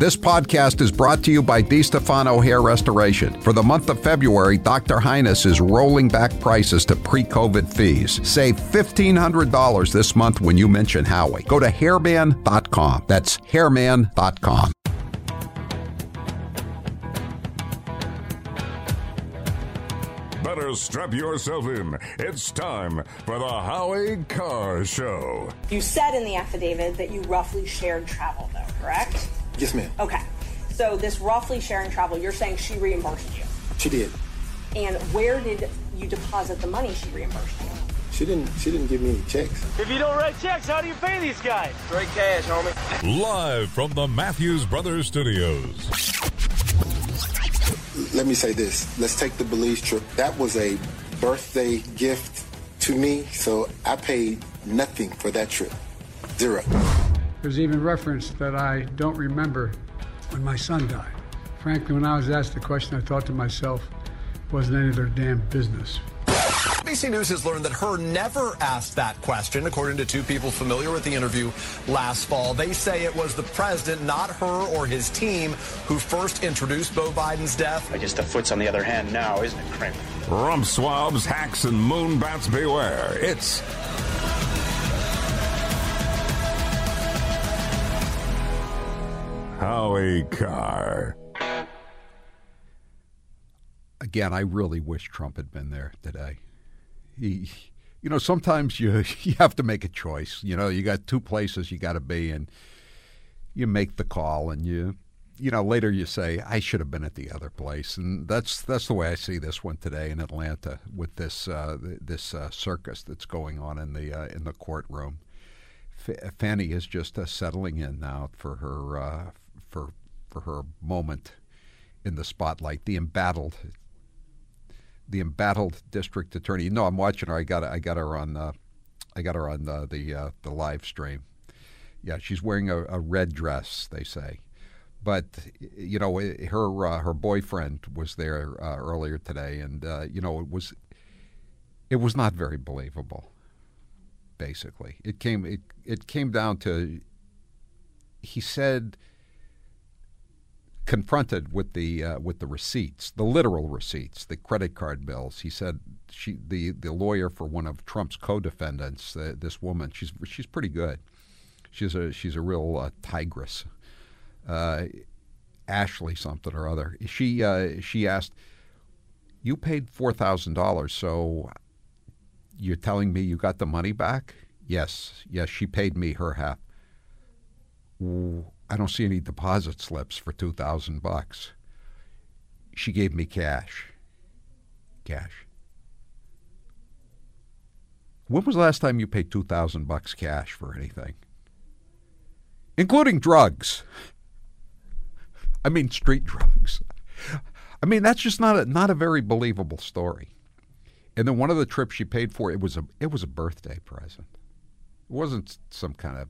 This podcast is brought to you by DiStefano Hair Restoration. For the month of February, Dr. Highness is rolling back prices to pre COVID fees. Save $1,500 this month when you mention Howie. Go to hairman.com. That's hairman.com. Better strap yourself in. It's time for the Howie Carr Show. You said in the affidavit that you roughly shared travel, though, correct? Yes, ma'am. Okay. So this roughly sharing travel, you're saying she reimbursed you. She did. And where did you deposit the money she reimbursed you? She didn't. She didn't give me any checks. If you don't write checks, how do you pay these guys? Straight cash, homie. Live from the Matthews Brothers Studios. Let me say this. Let's take the Belize trip. That was a birthday gift to me, so I paid nothing for that trip. Zero. There's even reference that I don't remember when my son died. Frankly, when I was asked the question, I thought to myself, wasn't any of their damn business. ABC News has learned that Hur never asked that question, according to two people familiar with the interview last fall. They say it was the president, not her or his team, who first introduced Beau Biden's death. I guess the foot's on the other hand now, isn't it, Kramer? Rump swabs, hacks, and moon bats beware. It's Howie Carr. Again, I really wish Trump had been there today. He, you know, sometimes you you have to make a choice. You know, you got two places you got to be, and you make the call, and you, you know, later you say I should have been at the other place, and that's that's the way I see this one today in Atlanta with this uh, this uh, circus that's going on in the uh, in the courtroom. Fani is just uh, settling in now for her uh, for for her moment in the spotlight. The embattled the embattled district attorney. No, I'm watching her. I got I got her on uh, I got her on the the, uh, the live stream. Yeah, she's wearing a, a, red dress. They say, but you know her uh, her boyfriend was there uh, earlier today, and uh, you know it was it was not very believable. Basically, it came it it came down to he said confronted with the uh, with the receipts, the literal receipts, the credit card bills. He said she the the lawyer for one of Trump's co-defendants, uh, this woman, she's she's pretty good. She's a she's a real uh, tigress. Uh, Ashley something or other. She uh, she asked, "You paid four thousand dollars, so you're telling me you got the money back?" Yes, yes. She paid me her half. I don't see any deposit slips for two thousand bucks. She gave me cash. Cash. When was the last time you paid two thousand bucks cash for anything? Including drugs. I mean street drugs. I mean that's just not a not a very believable story. And then one of the trips she paid for it was a it was a birthday present. It wasn't some kind of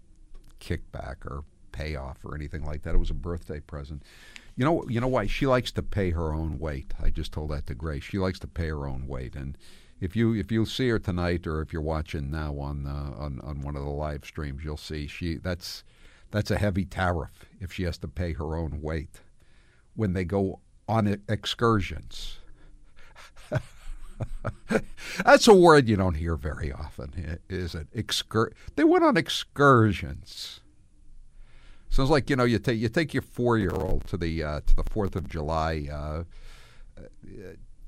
kickback or payoff or anything like that. It was a birthday present. You know, you know why she likes to pay her own weight. I just told that to Grace. She likes to pay her own weight, and if you if you see her tonight, or if you're watching now on uh, on on one of the live streams, you'll see she that's that's a heavy tariff if she has to pay her own weight when they go on excursions. That's a word you don't hear very often, is it? Excur- they went on excursions. Sounds like you know you take you take your four year old to the uh, to the Fourth of July uh, uh,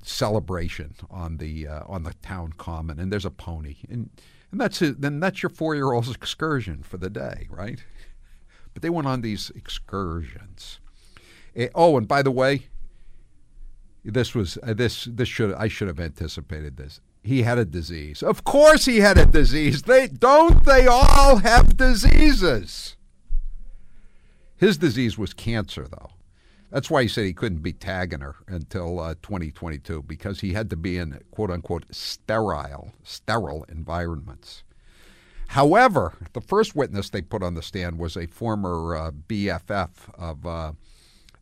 celebration on the uh, on the town common, and there's a pony, and and that's it. Then that's your four year old's excursion for the day, right? But they went on these excursions. Eh, oh, and by the way, this was uh, this this should I should have anticipated this. He had a disease. Of course, he had a disease. They don't. They all have diseases. His disease was cancer, though. That's why he said he couldn't be tagging her until uh, 2022 because he had to be in quote unquote sterile, sterile environments. However, the first witness they put on the stand was a former uh, BFF of, uh,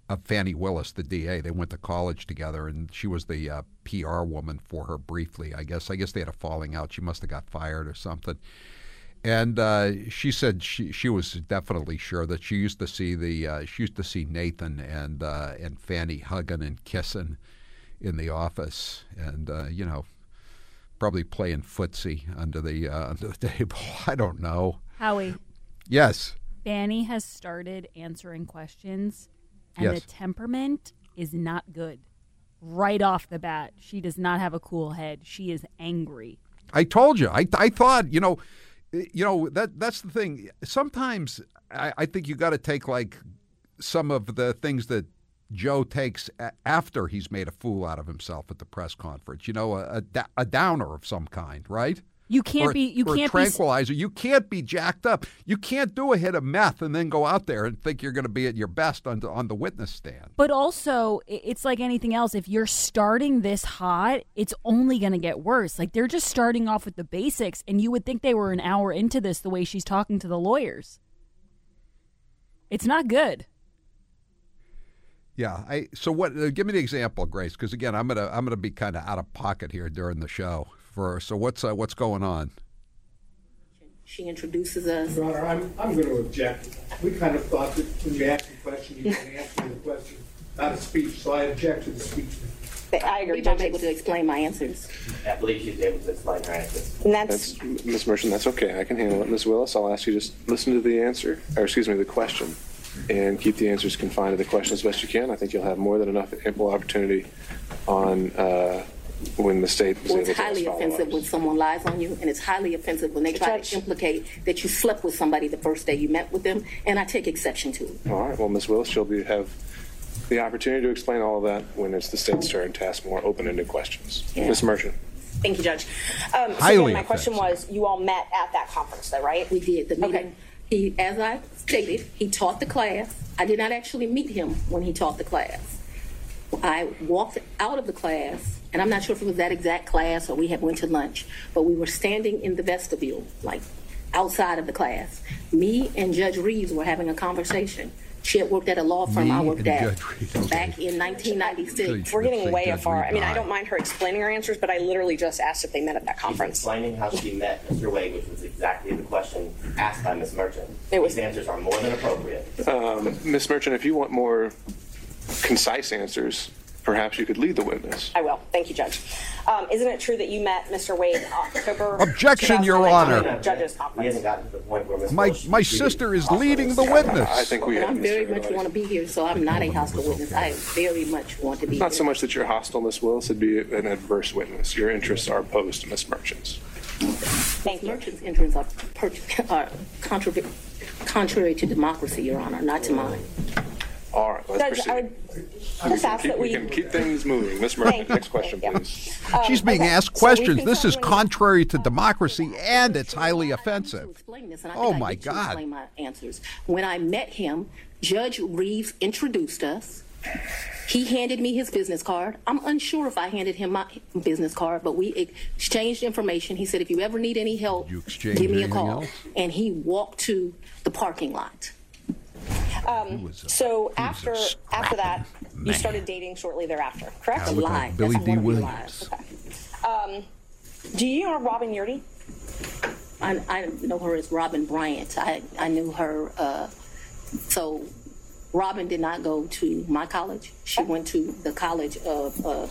of Fani Willis, the DA. They went to college together, and she was the uh, PR woman for her briefly. I guess. I guess they had a falling out. She must have got fired or something. And uh, she said she she was definitely sure that she used to see the uh, she used to see Nathan and uh, and Fani hugging and kissing in the office, and uh, you know, probably playing footsie under the uh, under the table. I don't know. Howie, Yes, Fani has started answering questions, and Yes. the temperament is not good. Right off the bat, she does not have a cool head. She is angry. I told you. I I thought you know, you know that that's the thing. Sometimes I, I think you got to take like some of the things that Joe takes a- after he's made a fool out of himself at the press conference. You know, a, a, da- a downer of some kind, right? You can't or, be. You can't be. tranquilizer. You can't be jacked up. You can't do a hit of meth and then go out there and think you're going to be at your best on the, on the witness stand. But also, it's like anything else. If you're starting this hot, it's only going to get worse. Like they're just starting off with the basics, and you would think they were an hour into this the way she's talking to the lawyers. It's not good. Yeah. I so what? Uh, give me the example, Grace, because again, I'm gonna I'm gonna be kind of out of pocket here during the show. For so what's uh, what's going on? She introduces us. Your Honor, I'm, I'm going to object. We kind of thought that when you asked a question, you can answer the question, not a speech, so I object to the speech. I agree. We won't able to explain my answers. I believe she's able to explain her answers. And that's, That's Ms. Merchant. That's okay. I can handle it. Ms. Willis, I'll ask you just listen to the answer, or excuse me, the question, and keep the answers confined to the question as best you can. I think you'll have more than enough ample opportunity on uh, when the state is well, able it's highly ask offensive when someone lies on you, and it's highly offensive when they try to implicate that you slept with somebody the first day you met with them, and I take exception to it. All right. Well, Ms. Willis, you'll be, have the opportunity to explain all of that when it's the state's turn to ask more open-ended questions. Yeah. Ms. Merchant. Thank you, Judge. Um, so Highly again, my question was, you all met at that conference, though, right? We did the meeting. Okay. He, as I stated, he taught the class. I did not actually meet him when he taught the class. I walked out of the class, and I'm not sure if it was that exact class or we had went to lunch, but we were standing in the vestibule, like outside of the class. Me and Judge Reeves were having a conversation. She had worked at a law firm Me I worked at Judge Reeves, okay. back in 1996. We're getting way Judge afar. I mean, I don't mind her explaining her answers, but I literally just asked if they met at that She's conference. explaining how she met Mr. Wade, which was exactly the question asked by Ms. Merchant. It was- These answers are more than appropriate. Um, Ms. Merchant, if you want more concise answers, perhaps you could lead the witness. I will. Thank you, Judge. Um, isn't it true that you met Mr. Wade in October? Objection, Your 2019 Honor. Judges We conference. haven't gotten to the point where Ms. My Walsh- my sister is leading the this- witness. I think we And have. I'm very much want to be here, so I'm not a hostile witness. I very much want to be Not here. so much that you're hostile, Ms. Willis, it'd be an adverse witness. Your interests are opposed to Ms. Merchant's. Thank you. Merchants' interests are, per- are contrary, contrary to democracy, Your Honor, not to mine. All right, let's Judge, I proceed. would just ask Keep- that we we. can keep things moving. Ms. Merchant, Thank you. next question, Yeah. please. Um, She's being okay, asked so questions. This is contrary to democracy, and it's highly offensive. explain this, and I Oh, think I my get to God. explain my answers. When I met him, Judge Reeves introduced us. He handed me his business card. I'm unsure if I handed him my business card, but we exchanged information. He said, if you ever need any help, You exchange give me a anything call. else? And he walked to the parking lot. Was a- So a after scrappy after that, you started dating shortly thereafter, correct? I look lie. like Billy That's D. one of the Williams. lies. Um, do you know Robin Yeartie? I, I know her as Robin Bryant. I, I knew her. Uh, so Robin did not go to my college. She went to the college of. Uh,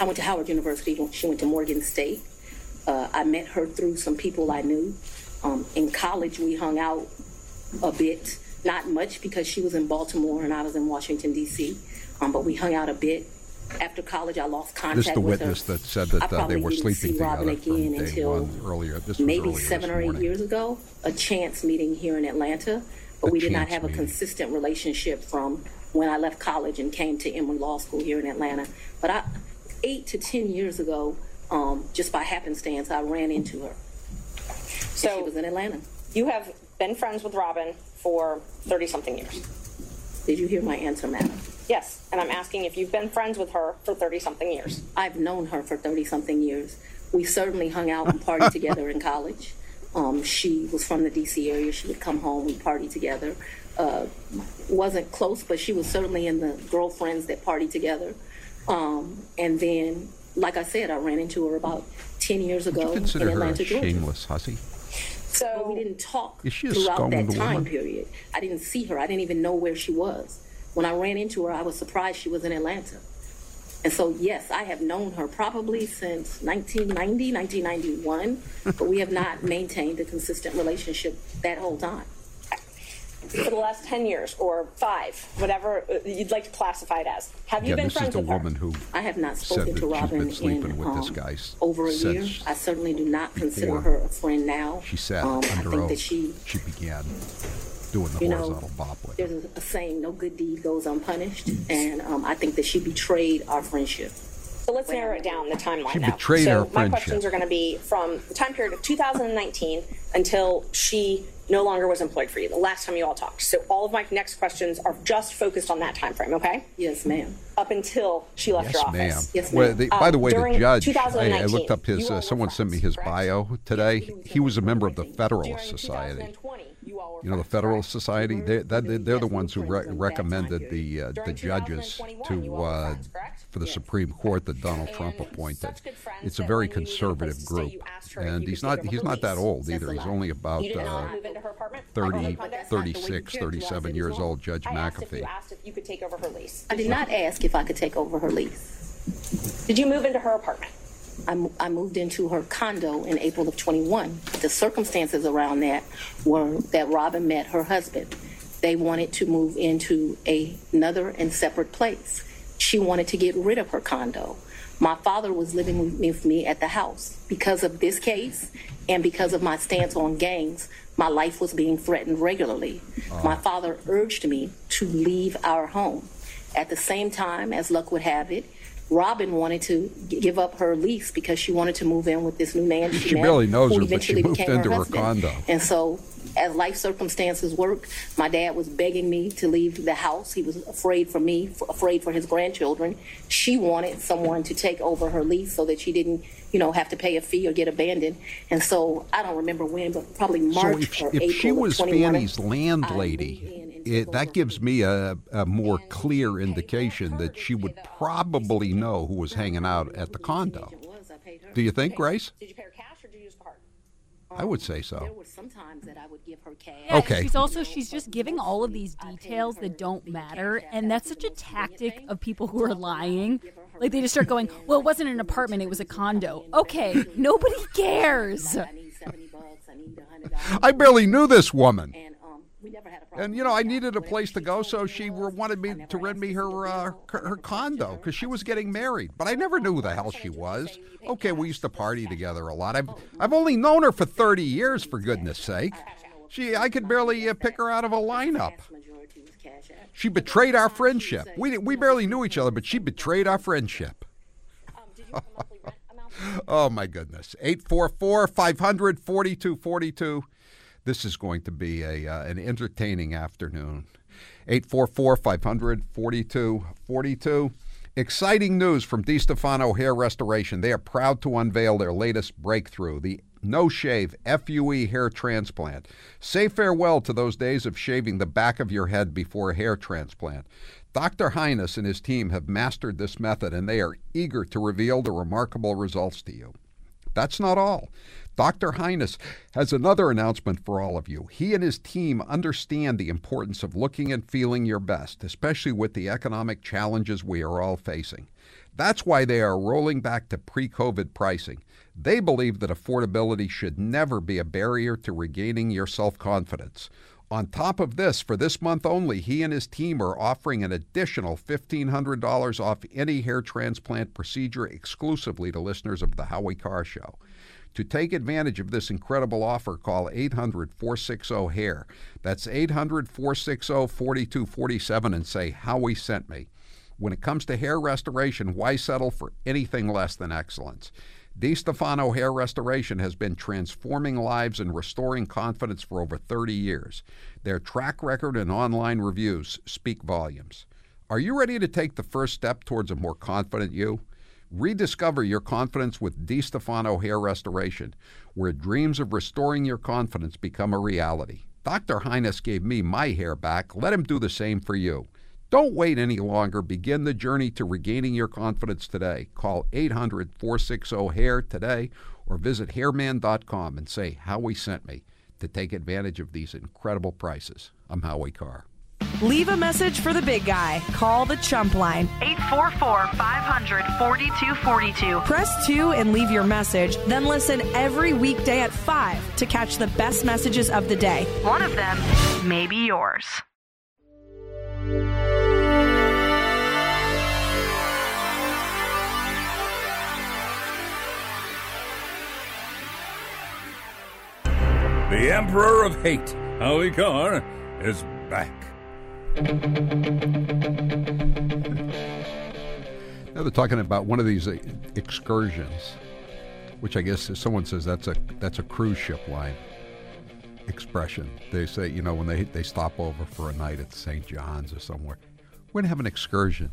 I went to Howard University. She went to Morgan State. Uh, I met her through some people I knew. Um, in college, we hung out a bit, not much because she was in Baltimore and I was in Washington D.C. Um, but we hung out a bit. After college, I lost contact This is the with her. witness that said that uh, they were sleeping see Robin together from again day until one earlier. This maybe earlier seven this or eight morning. years ago, a chance meeting here in Atlanta, but A we did not chance have a consistent relationship from when I left college and came to Emory Law School here in Atlanta. But I, eight to ten years ago, um, just by happenstance, I ran into her. So she was in Atlanta. You have been friends with Robin for 30 something years. Did you hear my answer, madam? Yes, and I'm asking if you've been friends with her for 30 something years. I've known her for 30 something years. We certainly hung out and partied together in college. Um, she was from the DC area. She would come home, we'd party together. Uh, wasn't close, but she was certainly in the girlfriends that party together. Um, and then, like I said, I ran into her about 10 years Would ago you in consider her a Atlanta, Georgia. shameless hussy? So we didn't talk Is she a throughout that time woman? period. I didn't see her. I didn't even know where she was. When I ran into her, I was surprised she was in Atlanta. And so, yes, I have known her probably since 1990, 1991, but we have not maintained a consistent relationship that whole time. For the last 10 years or five, whatever you'd like to classify it as, have you Yeah, been this is friends the with her? woman who I have not said spoken that to she's Robin been sleeping in with this um, guy s- over a year. since I certainly do not consider before her a friend now. she sat Um, I under think oath. that she she began doing the you know, horizontal bop with. there's a, a saying, no good deed goes unpunished, and um, I think that she betrayed our friendship. So let's narrow it down the timeline She now. betrayed so our my friendship. questions are going to be from the time period of 2019 until she no longer was employed for you. The last time you all talked. So all of my next questions are just focused on that time frame. Okay? Yes, ma'am. Up until she left Yes, your ma'am. office. Yes, Well, ma'am. the, by the Um, way, the judge, I, I looked up his, uh, were someone sent me his bio today. He was a member of the Federalist Society. You know, the Federalist Society, they, that, they're the ones who re- recommended the, uh, the judges to, uh, for the Supreme Court that Donald Trump appointed. It's a very conservative group. And he's not, he's not that old either. He's only about You uh, not move into her apartment? 30, 36, 37 years old, Judge I asked if you McAfee. asked if you could take over her lease. I did not ask if I could take over her lease. Did you move into her apartment? I, mo- I moved into her condo in April of 21. The circumstances around that were that Robin met her husband. They wanted to move into a, another and separate place. She wanted to get rid of her condo. My father was living with me, with me at the house. Because of this case and because of my stance on gangs, my life was being threatened regularly. Uh-huh. My father urged me to leave our home. At the same time, as luck would have it, Robin wanted to g- give up her lease because she wanted to move in with this new man she, She met, barely knows who her, but she eventually moved into her husband. condo. And so, as life circumstances work, my dad was begging me to leave the house. He was afraid for me, f- afraid for his grandchildren. She wanted someone to take over her lease so that she didn't, you know, have to pay a fee or get abandoned. And so, I don't remember when, but probably March so or if, if she was 21. Fani's landlady, it, that gives me a, a more clear indication that she would probably know who was hanging out at the condo. Do you think, Grace? Did you pay her cash or did you use a card? I would say There so. were some times that I would give her cash. Yeah, Okay. She's also she's just giving all of these details that don't matter, and that's such a tactic of people who are lying. Like they just start going, "Well, it wasn't an apartment; it was a condo." Okay, nobody cares. I need 70 bucks. I need $100. I barely knew this woman. And you know, I needed a place to go, so she wanted me to rent me her uh, her, condo because she was getting married. But I never knew who the hell she was. Okay, we used to party together a lot. I've I've only known her for thirty years, for goodness sake. She, I could barely uh, pick her out of a lineup. She betrayed our friendship. We we barely knew each other, but she betrayed our friendship. Oh my goodness. 844 500 4242. This is going to be a uh, an entertaining afternoon. 844 500 4242. Exciting news from DiStefano Hair Restoration. They are proud to unveil their latest breakthrough, the No Shave FUE hair transplant. Say farewell to those days of shaving the back of your head before a hair transplant. Dr. Highness and his team have mastered this method and they are eager to reveal the remarkable results to you. That's not all. Dr. Highness has another announcement for all of you. He and his team understand the importance of looking and feeling your best, especially with the economic challenges we are all facing. That's why they are rolling back to pre COVID pricing. They believe that affordability should never be a barrier to regaining your self confidence. On top of this, for this month only, he and his team are offering an additional $1,500 off any hair transplant procedure exclusively to listeners of the Howie Carr Show. To take advantage of this incredible offer, call 800 460 HAIR. That's 800 460 4247 and say, Howie sent me. When it comes to hair restoration, why settle for anything less than excellence? DiStefano Hair Restoration has been transforming lives and restoring confidence for over 30 years. Their track record and online reviews speak volumes. Are you ready to take the first step towards a more confident you? Rediscover your confidence with DiStefano Hair Restoration, where dreams of restoring your confidence become a reality. Dr. Highness gave me my hair back. Let him do the same for you. Don't wait any longer. Begin the journey to regaining your confidence today. Call 800 460 HAIR today or visit hairman.com and say, Howie sent me. to take advantage of these incredible prices. I'm Howie Carr. Leave a message for the big guy. Call the Chump Line. 844 500 4242. Press 2 and leave your message, then listen every weekday at 5 to catch the best messages of the day. One of them may be yours. The Emperor of Hate, Howie Carr, is back. Now they're talking about one of these uh, excursions, which I guess someone says that's a that's a cruise ship line expression. They say you know when they they stop over for a night at St. John's or somewhere, we're gonna have an excursion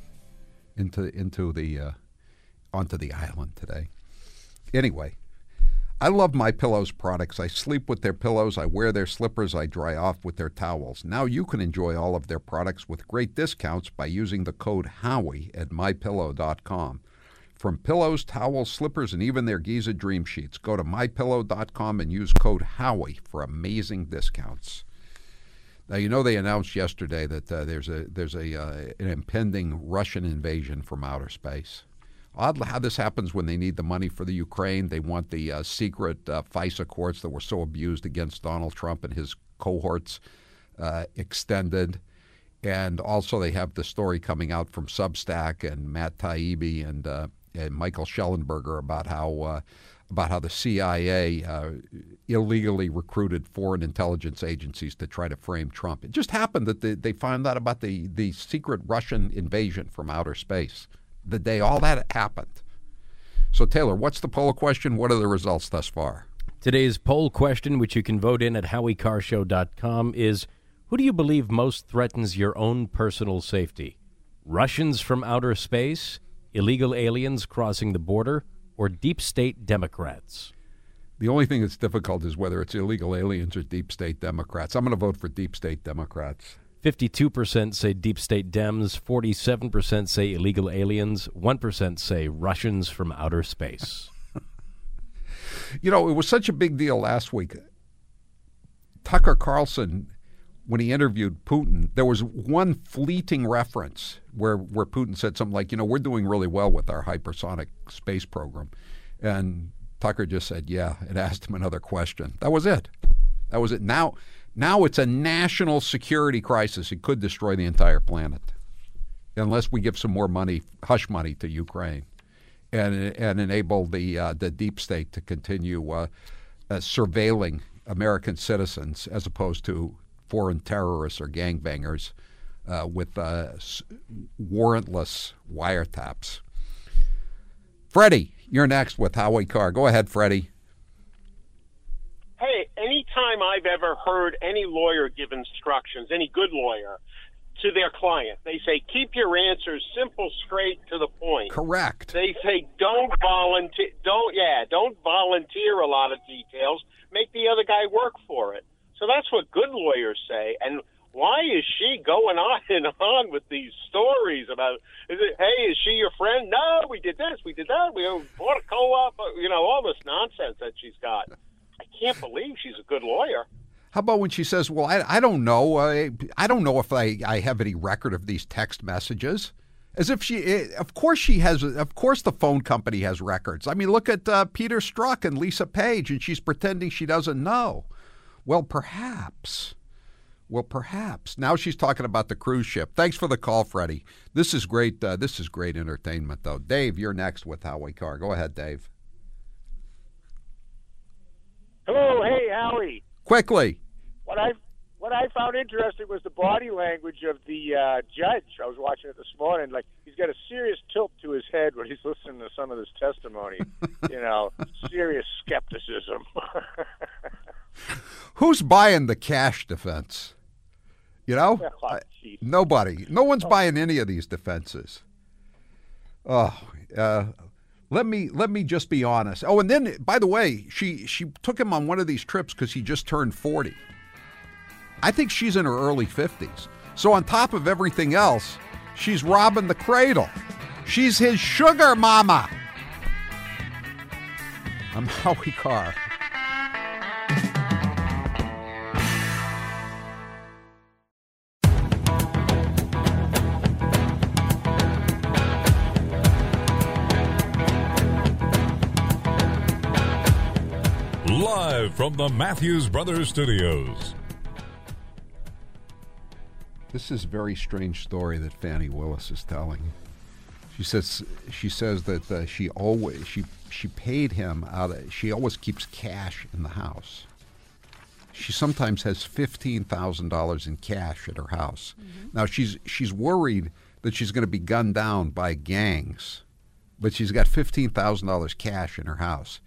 into into the uh, onto the island today. Anyway, I love my pillows products. I sleep with their pillows, I wear their slippers, I dry off with their towels. Now you can enjoy all of their products with great discounts by using the code Howie at mypillow.com. From pillows, towels, slippers, and even their Giza Dream Sheets, go to mypillow.com and use code Howie for amazing discounts. Now you know they announced yesterday that uh, there's a there's a uh, an impending Russian invasion from outer space. Odd how this happens when they need the money for the Ukraine. They want the uh, secret uh, FISA courts that were so abused against Donald Trump and his cohorts uh, extended. And also, they have the story coming out from Substack and Matt Taibbi and, uh, and Michael Shellenberger about how uh, about how the CIA uh, illegally recruited foreign intelligence agencies to try to frame Trump. It just happened that they, they found out about the, the secret Russian invasion from outer space the day all that happened. So, Taylor, what's the poll question? What are the results thus far? Today's poll question, which you can vote in at howiecarrshow.com, is Who do you believe most threatens your own personal safety? Russians from outer space, illegal aliens crossing the border, or deep state Democrats? The only thing that's difficult is whether it's illegal aliens or deep state Democrats. I'm going to vote for deep state Democrats. 52% say deep state Dems, 47% say illegal aliens, 1% say Russians from outer space. you know, it was such a big deal last week. Tucker Carlson, when he interviewed Putin, there was one fleeting reference where, where Putin said something like, you know, we're doing really well with our hypersonic space program. And Tucker just said, yeah, and asked him another question. That was it. That was it. Now, now it's a national security crisis. It could destroy the entire planet unless we give some more money, hush money, to Ukraine, and and enable the uh, the deep state to continue uh, uh, surveilling American citizens as opposed to foreign terrorists or gangbangers uh, with uh, warrantless wiretaps. Freddie, you're next with Howie Carr. Go ahead, Freddie. Hey, anytime I've ever heard any lawyer give instructions, any good lawyer, to their client, they say, keep your answers simple, straight, to the point. Correct. They say, don't volunteer, don't, yeah, don't volunteer a lot of details. Make the other guy work for it. So that's what good lawyers say. And why is she going on and on with these stories about, is it, hey, is she your friend? No, we did this, we did that, we oh, bought a co-op, you know, all this nonsense that she's got. I can't believe she's a good lawyer. How about when she says, "Well, I, I don't know. I, I don't know if I, I have any record of these text messages." As if she, eh, of course, she has. Of course, the phone company has records. I mean, look at uh, Peter Strzok and Lisa Page, and she's pretending she doesn't know. Well, perhaps. Well, perhaps. Now she's talking about the cruise ship. Thanks for the call, Freddie. This is great. Uh, this is great entertainment, though. Dave, you're next with Howie Carr. Go ahead, Dave. Hello, hey Howie. Quickly. What I what I found interesting was the body language of the uh, judge. I was watching it this morning. Like he's got a serious tilt to his head when he's listening to some of this testimony. you know, serious skepticism. Who's buying the cash defense? You know, oh, nobody. No one's buying any of these defenses. Oh, uh, let me let me just be honest. Oh, and then by the way, she she took him on one of these trips because he just turned forty. I think she's in her early fifties. So on top of everything else, she's robbing the cradle. She's his sugar mama. I'm Howie Carr. From the Matthews Brothers Studios. This is a very strange story that Fani Willis is telling. She says she says that uh, she always she she paid him out. Of, she always keeps cash in the house. She sometimes has fifteen thousand dollars in cash at her house. Now she's she's worried that she's going to be gunned down by gangs, but she's got fifteen thousand dollars cash in her house.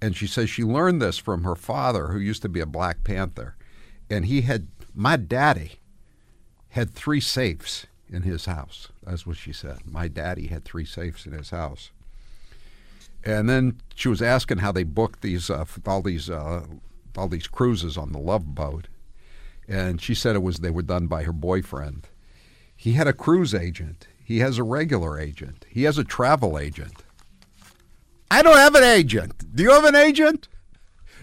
And she says she learned this from her father, who used to be a Black Panther, and he had my daddy had three safes in his house. That's what she said. My daddy had three safes in his house. And then she was asking how they booked these uh, all these uh, all these cruises on the Love Boat, and she said it was they were done by her boyfriend. He had a cruise agent. He has a regular agent. He has a travel agent. I don't have an agent. Do you have an agent?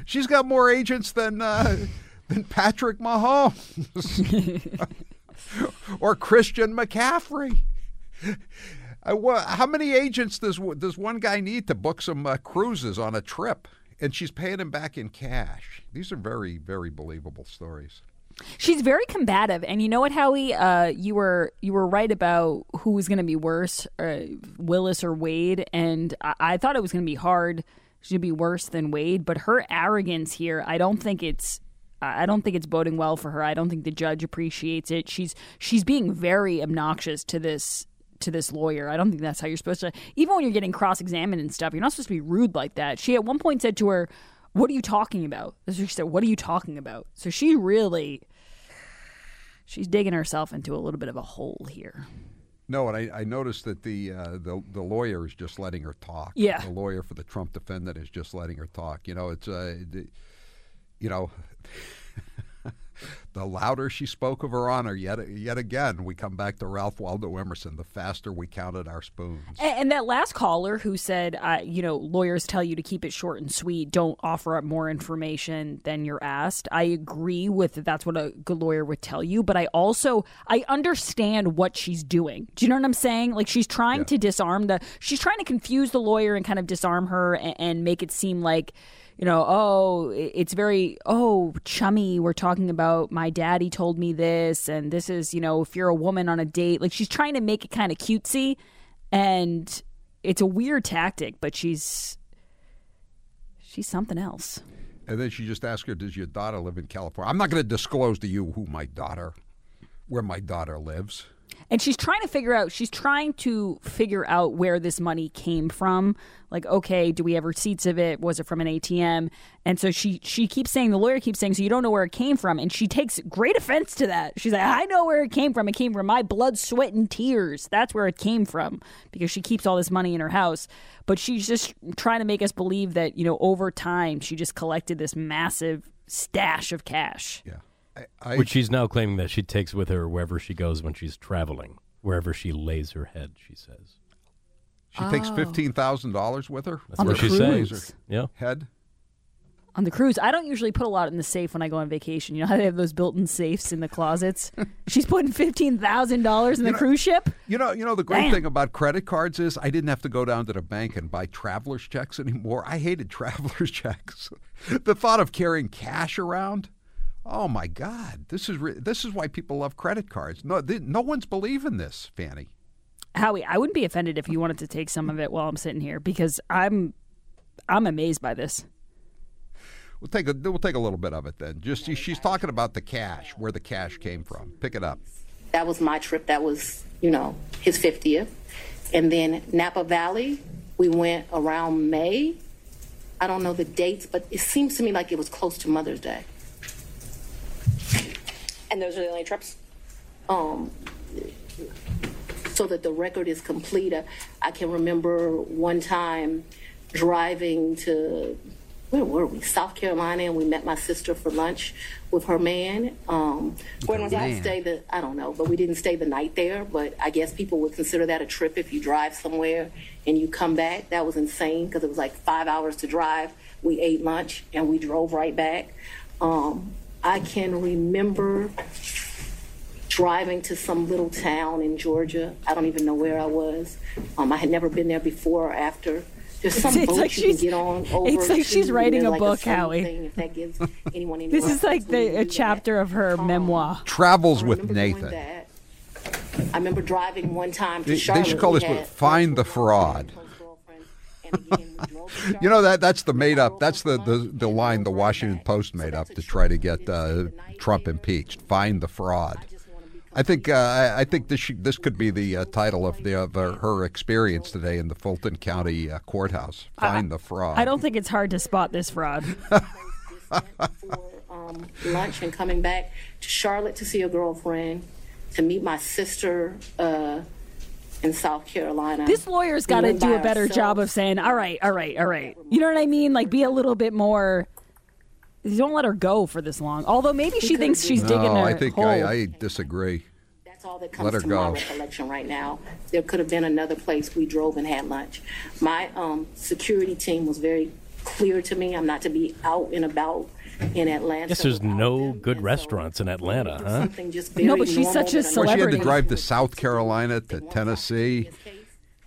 She's got more agents than uh, than Patrick Mahomes or Christian McCaffrey. Uh, how many agents does does one guy need to book some uh, cruises on a trip? And she's paying him back in cash. These are very, very believable stories. She's very combative, and you know what, Howie? Uh, you were you were right about who was going to be worse, uh, Willis or Wade, and I, I thought it was going to be hard. She'd be worse than Wade, but her arrogance here, I don't think it's. I don't think it's boding well for her. I don't think the judge appreciates it. She's she's being very obnoxious to this to this lawyer. I don't think that's how you're supposed to. Even when you're getting cross examined and stuff, you're not supposed to be rude like that. She at one point said to her, "What are you talking about?" She said. What are you talking about? So she really, she's digging herself into a little bit of a hole here. No, and I, I noticed that the, uh, the the lawyer is just letting her talk. Yeah. the lawyer for the Trump defendant is just letting her talk. You know, it's uh, the- you know, the louder she spoke of her honor, yet yet again, we come back to Ralph Waldo Emerson. The faster we counted our spoons. And, and that last caller who said, uh, you know, lawyers tell you to keep it short and sweet, don't offer up more information than you're asked. I agree with that. That's what a good lawyer would tell you. But I also I understand what she's doing. Do you know what I'm saying? Like she's trying to disarm the. She's trying to confuse the lawyer and kind of disarm her and, and make it seem like. You know, oh, it's very, oh, chummy. We're talking about my daddy told me this, and this is, you know, if you're a woman on a date. Like she's trying to make it kind of cutesy and it's a weird tactic, but she's she's something else. And then she just asked her, "Does your daughter live in California?" I'm not going to disclose to you who my daughter, where my daughter lives. And she's trying to figure out she's trying to figure out where this money came from. Like, okay, do we have receipts of it? Was it from an ATM? And so she she keeps saying the lawyer keeps saying, so you don't know where it came from, and she takes great offense to that. She's like, I know where it came from. It came from my blood, sweat, and tears. That's where it came from because she keeps all this money in her house. But she's just trying to make us believe that you know over time she just collected this massive stash of cash. Yeah. Which she's now claiming that she takes with her wherever she goes when she's traveling, wherever she lays her head, she says. She takes Oh. fifteen thousand dollars with her. That's On what the she's saying. cruise. Yeah. Head. on the cruise. I don't usually put a lot in the safe when I go on vacation. You know how they have those built-in safes in the closets. She's putting fifteen thousand dollars in the You know- cruise ship. You know, you know the great Damn. thing about credit cards is I didn't have to go down to the bank and buy traveler's checks anymore. I hated traveler's checks. the thought of carrying cash around. Oh my God! This is re- this is why people love credit cards. No, th- no one's believing this, Fani. Howie, I wouldn't be offended if you wanted to take some of it while I'm sitting here because I'm I'm amazed by this. We'll take a we'll take a little bit of it then. Just she's talking about the cash, where the cash came from. Pick it up. That was my trip. That was, you know, his 50th. And then Napa Valley, we went around May. I don't know the dates, but it seems to me like it was close to Mother's Day. And those are the only trips? Um, so that the record is complete. uh, I can remember one time driving to where were we? South Carolina, and we met my sister for lunch with her man. Um, When was that? stay the I don't know, but we didn't stay the night there. But I guess people would consider that a trip if you drive somewhere and you come back. That was insane because it was like five hours to drive. We ate lunch and we drove right back. Um, I can remember driving to some little town in Georgia. I don't even know where I was. Um, I had never been there before or after. There's some It's boat like you can she's- get on over. it's like she's writing a like book, summer Howie. thing, if that gives anyone any This is like the a do that. chapter of her memoir. Travels with Nathan. I remember driving one time to They, Charlotte. they should call this had- book "Find the Fraud." You know that that's the made up. That's the, the, the line the Washington Post made up to try to get uh, Trump impeached. Find the fraud. I think uh, I, I think this should, this could be the uh, title of the of uh, her experience today in the Fulton County uh, courthouse. Find the fraud. I don't think it's hard to spot this fraud. um, lunch and coming back to Charlotte to see a girlfriend, to meet my sister uh, in South Carolina. This lawyer's got to do a better ourselves. job of saying, "All right, all right, all right." You know what I mean? Like, be a little bit more. Don't let her go for this long. Although maybe she thinks she's no, digging her I think hole. I, I disagree. That's all that comes Let her to go. my recollection right now. There could have been another place we drove and had lunch. My um, security team was very clear to me. I'm not to be out and about in Atlanta. Guess there's no good restaurants in Atlanta, huh? Something just very normal that I'm Well, she had to drive to South Carolina to Tennessee,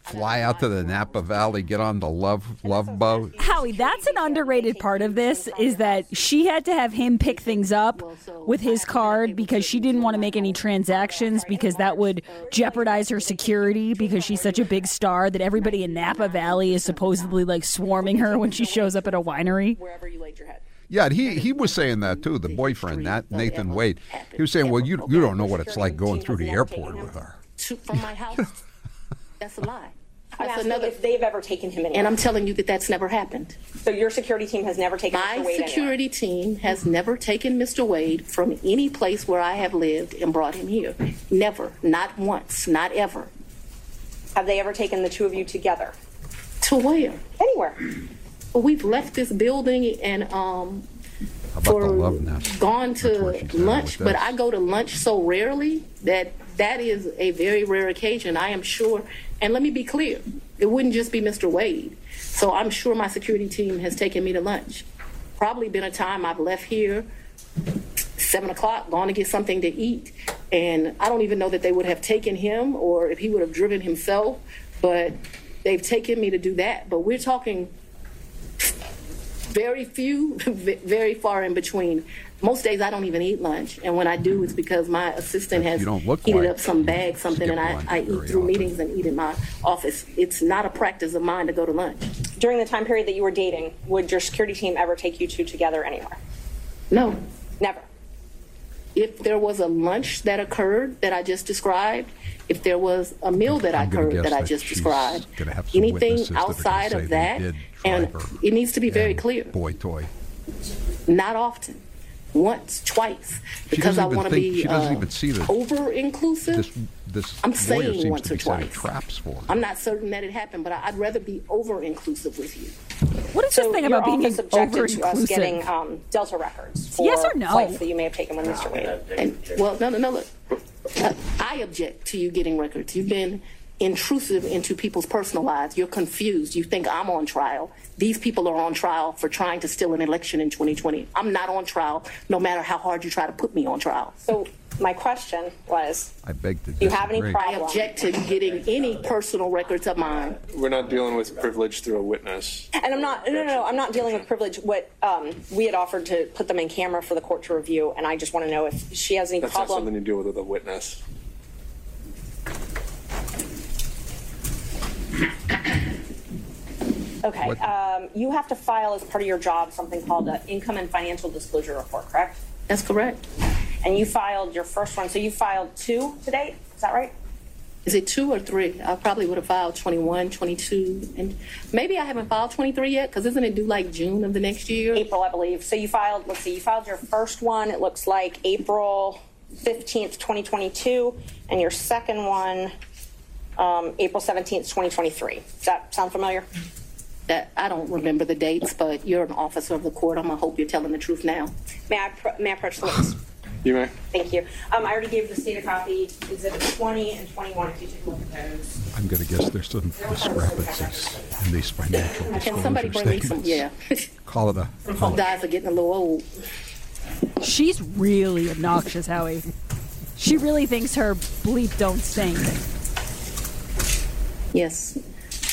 fly out to the Napa Valley, get on the Love Love Boat. Howie, that's an underrated part of this is that she had to have him pick things up with his card because she didn't want to make any transactions because that would jeopardize her security because she's such a big star that everybody in Napa Valley is supposedly like swarming her when she shows up at a winery. Yeah, and he he was saying that too. The boyfriend, Nat, Nathan Wade, he was saying, "Well, you you don't know what it's like going through the airport with her." from my house. that's a lie. I'm That's another. if they've ever taken him anywhere. And I'm telling you that that's never happened. So your security team has never taken My Mr. Wade anywhere. security team has never taken Mr. Wade from any place where I have lived and brought him here. Never. Not once. Not ever. Have they ever taken the two of you together? To where? Anywhere. We've left this building and um, How about the love nest? gone to lunch, but. I go to lunch so rarely that that is a very rare occasion. I am sure, and let me be clear, it wouldn't just be Mr. Wade. So I'm sure my security team has taken me to lunch. Probably been a time I've left here seven o'clock, gone to get something to eat, and I don't even know that they would have taken him or if he would have driven himself, but they've taken me to do that. But we're talking very few, very far in between. Most days I don't even eat lunch, and when I do, it's because my assistant has You don't look heated like up some bag, something, and I, I eat through often. meetings and eat in my office. It's not a practice of mine to go to lunch. During the time period that you were dating, would your security team ever take you two together anywhere? No. Never. If there was a lunch that occurred that I just described, if there was a meal that I'm occurred guess that I just described, gonna have some anything witnesses that outside of that, and her it needs to be very clear. Boy toy. Not often. Once, twice, because I want to be she doesn't uh, even see the- over inclusive. This this I'm saying seems once to or twice. traps for her. I'm not certain that it happened, but I- I'd rather be over inclusive with you. What is So this thing about being office to us over-inclusive? getting um, Delta records for Yes or no? flights that you may have taken with Mr. Wade? And, well, no, no, no. Look, Uh, I object to you getting records. You've been intrusive into people's personal lives. You're confused. You think I'm on trial. These people are on trial for trying to steal an election in 2020. I'm not on trial, no matter how hard you try to put me on trial. So my question was, I beg to do you have any disagree. I problem? object to getting any personal records of mine. We're not dealing with privilege through a witness. And I'm not, no, no, no, I'm not dealing with privilege. What um, we had offered to put them in camera for the court to review, and I just want to know if she has any That's not problem. something you deal with with a witness. Okay, um, you have to file as part of your job something called an income and financial disclosure report, correct? That's correct. And you filed your first one, so you filed two to date, is that right? Is it two or three? I probably would have filed 21, 22, and maybe I haven't filed 23 yet because isn't it due like June of the next year? April, I believe. So you filed, let's see, you filed your first one, it looks like April 15th, 2022, and your second one, um, April 17th, 2023. Does that sound familiar? That I don't remember the dates, but you're an officer of the court. I'm gonna hope you're telling the truth now. May I, pr- may I approach the witness? You may. Thank you. Um, I already gave the state a copy, exhibit 20 and 21, if you take a look at those. I'm going to guess there's some discrepancies in these financial Can disclosure somebody bring me some? statements. Yeah. Call it a. Some guys are getting a little old. She's really obnoxious, Howie. She really thinks her bleep don't stink. Yes.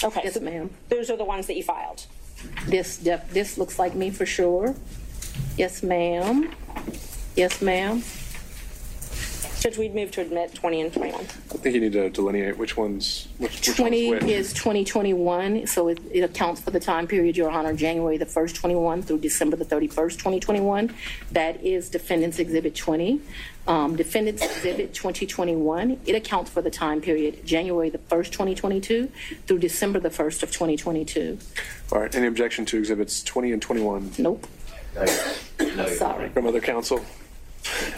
Okay. Yes, ma'am. Those are the ones that you filed. This def- this looks like me for sure. Yes, ma'am. Yes, ma'am. Judge, we'd move to admit 20 and 21. I think you need to delineate which ones, which, which 20 one's which. is 2021, so it, it accounts for the time period, Your Honor, January the 1st, 21 through December the 31st, 2021. That is Defendant's Exhibit 20. Um, Defendant's Exhibit 2021, it accounts for the time period, January the 1st, 2022 through December the 1st of 2022. All right. Any objection to exhibits 20 and 21? Nope. Sorry. From other counsel?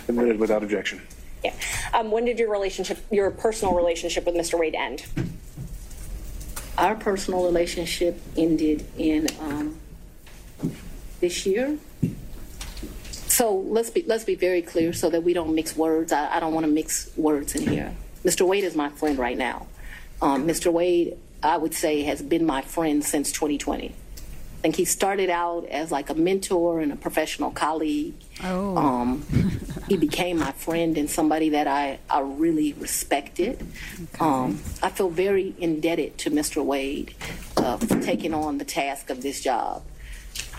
Admitted without objection. Yeah. Um, when did your relationship, your personal relationship with Mr. Wade end? Our personal relationship ended in um, this year. So let's be let's be very clear so that we don't mix words. I, I don't want to mix words in here. Mr. Wade is my friend right now. Um, Mr. Wade, I would say, has been my friend since 2020. I think he started out as like a mentor and a professional colleague. Oh. Um, he became my friend and somebody that I, I really respected. Um, I feel very indebted to Mr. Wade uh, for taking on the task of this job.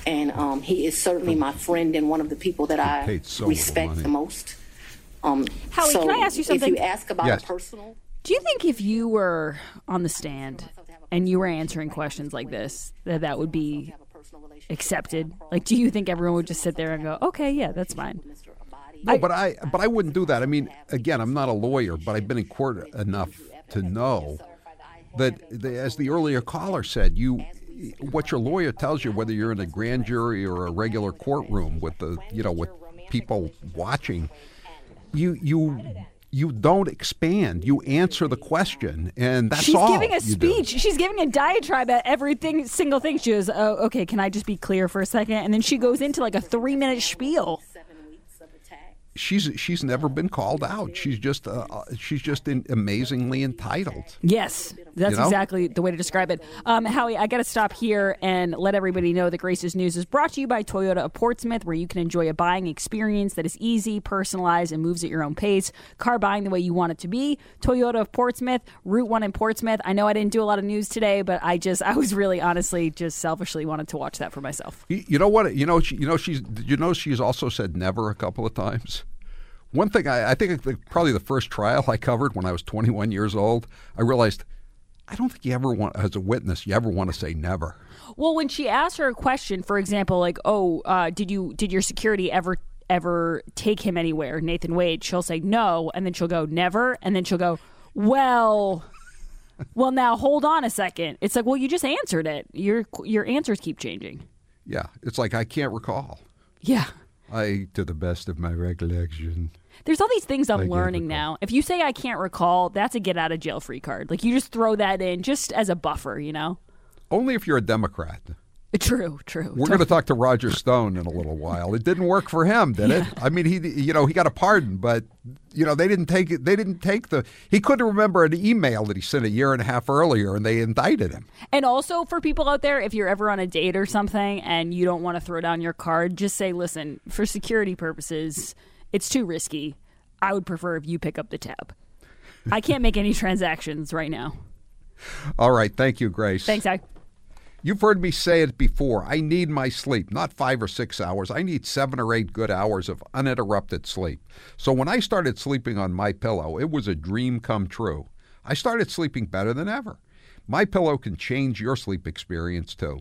And um, he is certainly my friend and one of the people that I so respect the most. Um, Howie, so can I ask you something? If something? you ask about Yes. a personal, Do you think if you were on the stand and you were answering questions like this, that that would be accepted? Like, do you think everyone would just sit there and go, "Okay, yeah, that's fine"? No, but I but I wouldn't do that. I mean, again, I'm not a lawyer, but I've been in court enough to know that, as the earlier caller said, you what your lawyer tells you, whether you're in a grand jury or a regular courtroom with the you know with people watching, you you you don't expand. You answer the question, and that's She's all. She's giving a you do. speech. She's giving a diatribe at everything, single thing. She goes, "Oh, okay. Can I just be clear for a second? And then she goes into like a three-minute spiel. She's she's never been called out. She's just uh, uh, she's just in, amazingly entitled. Yes, that's You know? exactly the way to describe it. Um, Howie, I got to stop here and let everybody know that Grace's News is brought to you by Toyota of Portsmouth, where you can enjoy a buying experience that is easy, personalized, and moves at your own pace. Car buying the way you want it to be. Toyota of Portsmouth, Route 1 in Portsmouth. I know I didn't do a lot of news today, but I just, I was really honestly just selfishly wanted to watch that for myself. You you know what? You know, she, you know, she's. You know, she's also said never a couple of times. One thing I, I think probably the first trial I covered when I was 21 years old, I realized I don't think you ever want, as a witness, you ever want to say never. Well, when she asked her a question, for example, like, "Oh, uh, did you did your security ever ever take him anywhere?" Nathan Wade, she'll say no, and then she'll go never, and then she'll go, "Well, well, now hold on a second. It's like, well, you just answered it. Your your answers keep changing. Yeah, it's like I can't recall. Yeah. I, to the best of my recollection. There's all these things I'm I learning now. If you say I can't recall, that's a get out of jail free card. Like you just throw that in just as a buffer, you know? Only if you're a Democrat. True, true. We're going to talk to Roger Stone in a little while. It didn't work for him, did it? I mean, he you know he got a pardon, but you know they didn't take it. They didn't take the. He couldn't remember an email that he sent a year and a half earlier, and they indicted him. And also for people out there, if you're ever on a date or something and you don't want to throw down your card, just say, listen, for security purposes, it's too risky. I would prefer if you pick up the tab. I can't make any transactions right now. All right, thank you, Grace. Thanks, I. You've heard me say it before. I need my sleep, not five or six hours. I need seven or eight good hours of uninterrupted sleep. So when I started sleeping on my pillow, it was a dream come true. I started sleeping better than ever. My pillow can change your sleep experience too.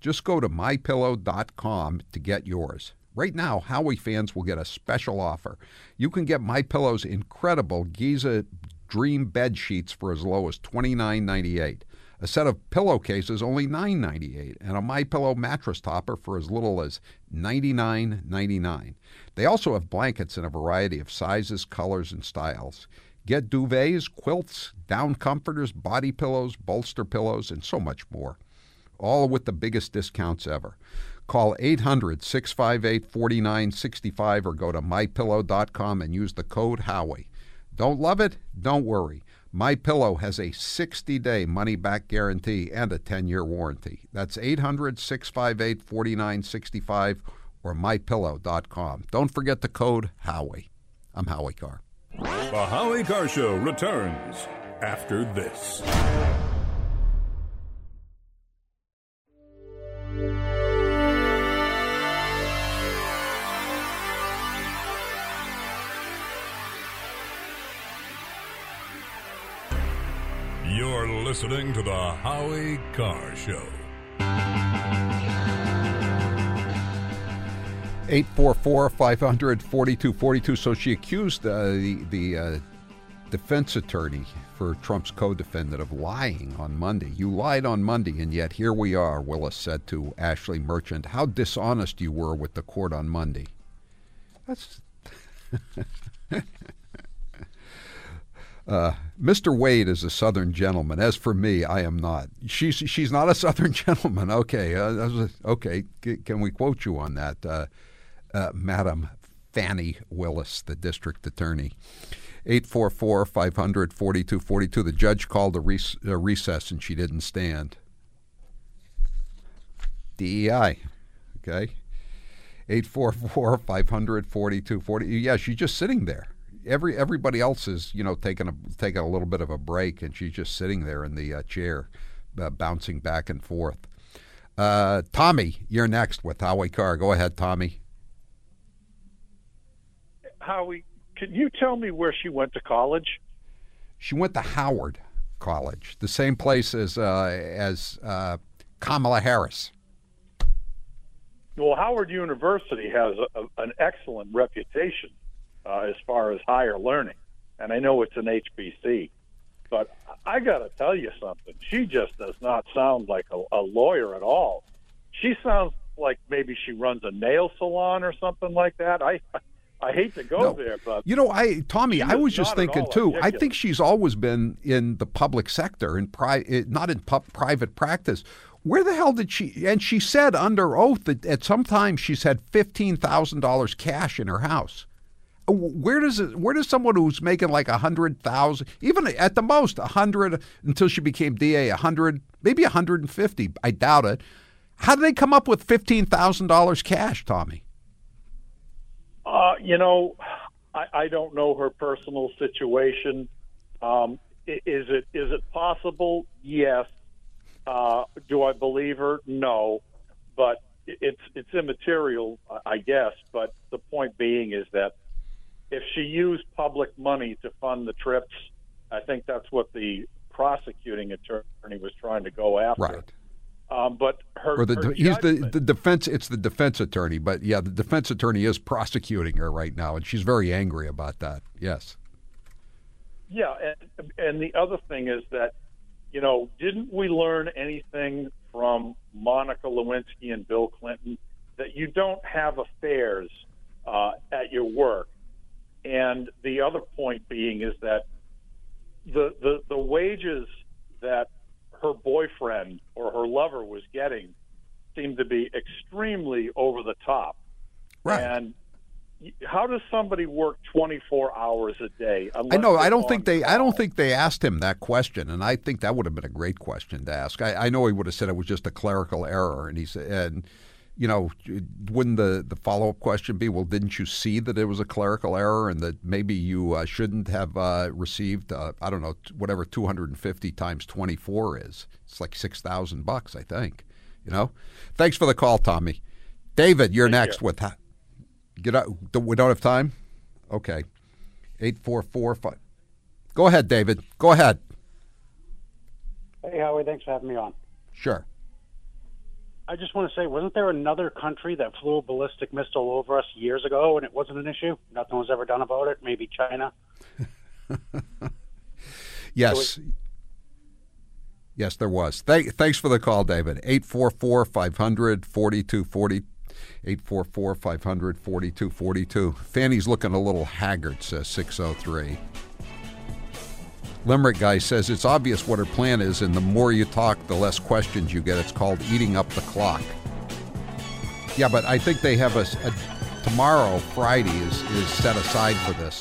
Just go to mypillow.com to get yours. Right now, Howie fans will get a special offer. You can get My Pillow's incredible Giza Dream bed sheets for as low as $29.98. A set of pillowcases only $9.98 and a My Pillow mattress topper for as little as $99.99. They also have blankets in a variety of sizes, colors, and styles. Get duvets, quilts, down comforters, body pillows, bolster pillows, and so much more. All with the biggest discounts ever. Call 800 658 4965 or go to mypillow.com and use the code Howie. Don't love it? Don't worry. My Pillow has a 60-day money-back guarantee and a 10-year warranty. That's 800-658-4965 or mypillow.com. Don't forget the code Howie. I'm Howie Carr. The Howie Carr Show returns after this. You're listening to the Howie Carr Show. 844 500 4242. So she accused uh, the, the uh, defense attorney for Trump's co defendant of lying on Monday. You lied on Monday, and yet here we are, Willis said to Ashley Merchant. How dishonest you were with the court on Monday. That's. Uh, Mr. Wade is a Southern gentleman. As for me, I am not. She's she's not a Southern gentleman. Okay, uh, okay. Can we quote you on that, uh, uh Madam Fani Willis, the district attorney? 844 500 4242. The judge called a, rec- a recess and she didn't stand. DEI. Okay. 844 500 4240. Yeah, she's just sitting there every everybody else is you know taking a taking a little bit of a break, and she's just sitting there in the uh, chair, uh, bouncing back and forth. Uh, Tommy, you're next with Howie Carr. Go ahead, Tommy. Howie, can you tell me where she went to college? She went to Howard College, the same place as uh, as uh, Kamala Harris. Well, Howard University has a, an excellent reputation uh, as far as higher learning. And I know it's an HBC, but I got to tell you something. She just does not sound like a, a lawyer at all. She sounds like maybe she runs a nail salon or something like that. I I hate to go no. there, but you know, I Tommy, I was just thinking too. Ridiculous. I think she's always been in the public sector, in pri- eh, not in pu- private practice. Where the hell did she? And she said under oath that at some time she's had fifteen thousand dollars cash in her house where does it, where does someone who's making like a hundred thousand, even at the most a hundred until she became DA, a hundred, maybe hundred and fifty. I doubt it. How do they come up with fifteen thousand dollars cash, Tommy? Uh, you know, I, I don't know her personal situation. Um, is it is it possible? Yes. Uh, do I believe her? No. But it's it's immaterial, I guess. But the point being is that if she used public money to fund the trips, I think that's what the prosecuting attorney was trying to go after. Right. Um, but her, or the, her he's the, the defense. It's the defense attorney, but yeah, the defense attorney is prosecuting her right now, and she's very angry about that. Yes. Yeah, and, and the other thing is that, you know, didn't we learn anything from Monica Lewinsky and Bill Clinton that you don't have affairs uh, at your work? And the other point being is that the, the, the wages that her boyfriend or her lover was getting seemed to be extremely over the top. Right. And how does somebody work 24 hours a day? I know. I don't think they. I don't think they asked him that question, and I think that would have been a great question to ask. I, I know he would have said it was just a clerical error, and he said, and you know, wouldn't the, the follow up question be, well, didn't you see that it was a clerical error and that maybe you uh, shouldn't have uh, received, uh, I don't know, whatever 250 times 24 is? It's like 6,000 bucks, I think. You know? Thanks for the call, Tommy. David, you're Thank next you. with. Get out. We don't have time? Okay. 8445. Go ahead, David. Go ahead. Hey, Howie. Thanks for having me on. Sure. I just want to say, wasn't there another country that flew a ballistic missile over us years ago and it wasn't an issue? Nothing was ever done about it. Maybe China. yes. So yes, there was. Th- thanks for the call, David. 844 500 4240. 844 500 4242. Fani's looking a little haggard, says 603. Limerick guy says it's obvious what her plan is, and the more you talk, the less questions you get. It's called eating up the clock. Yeah, but I think they have a, a tomorrow, Friday, is, is set aside for this.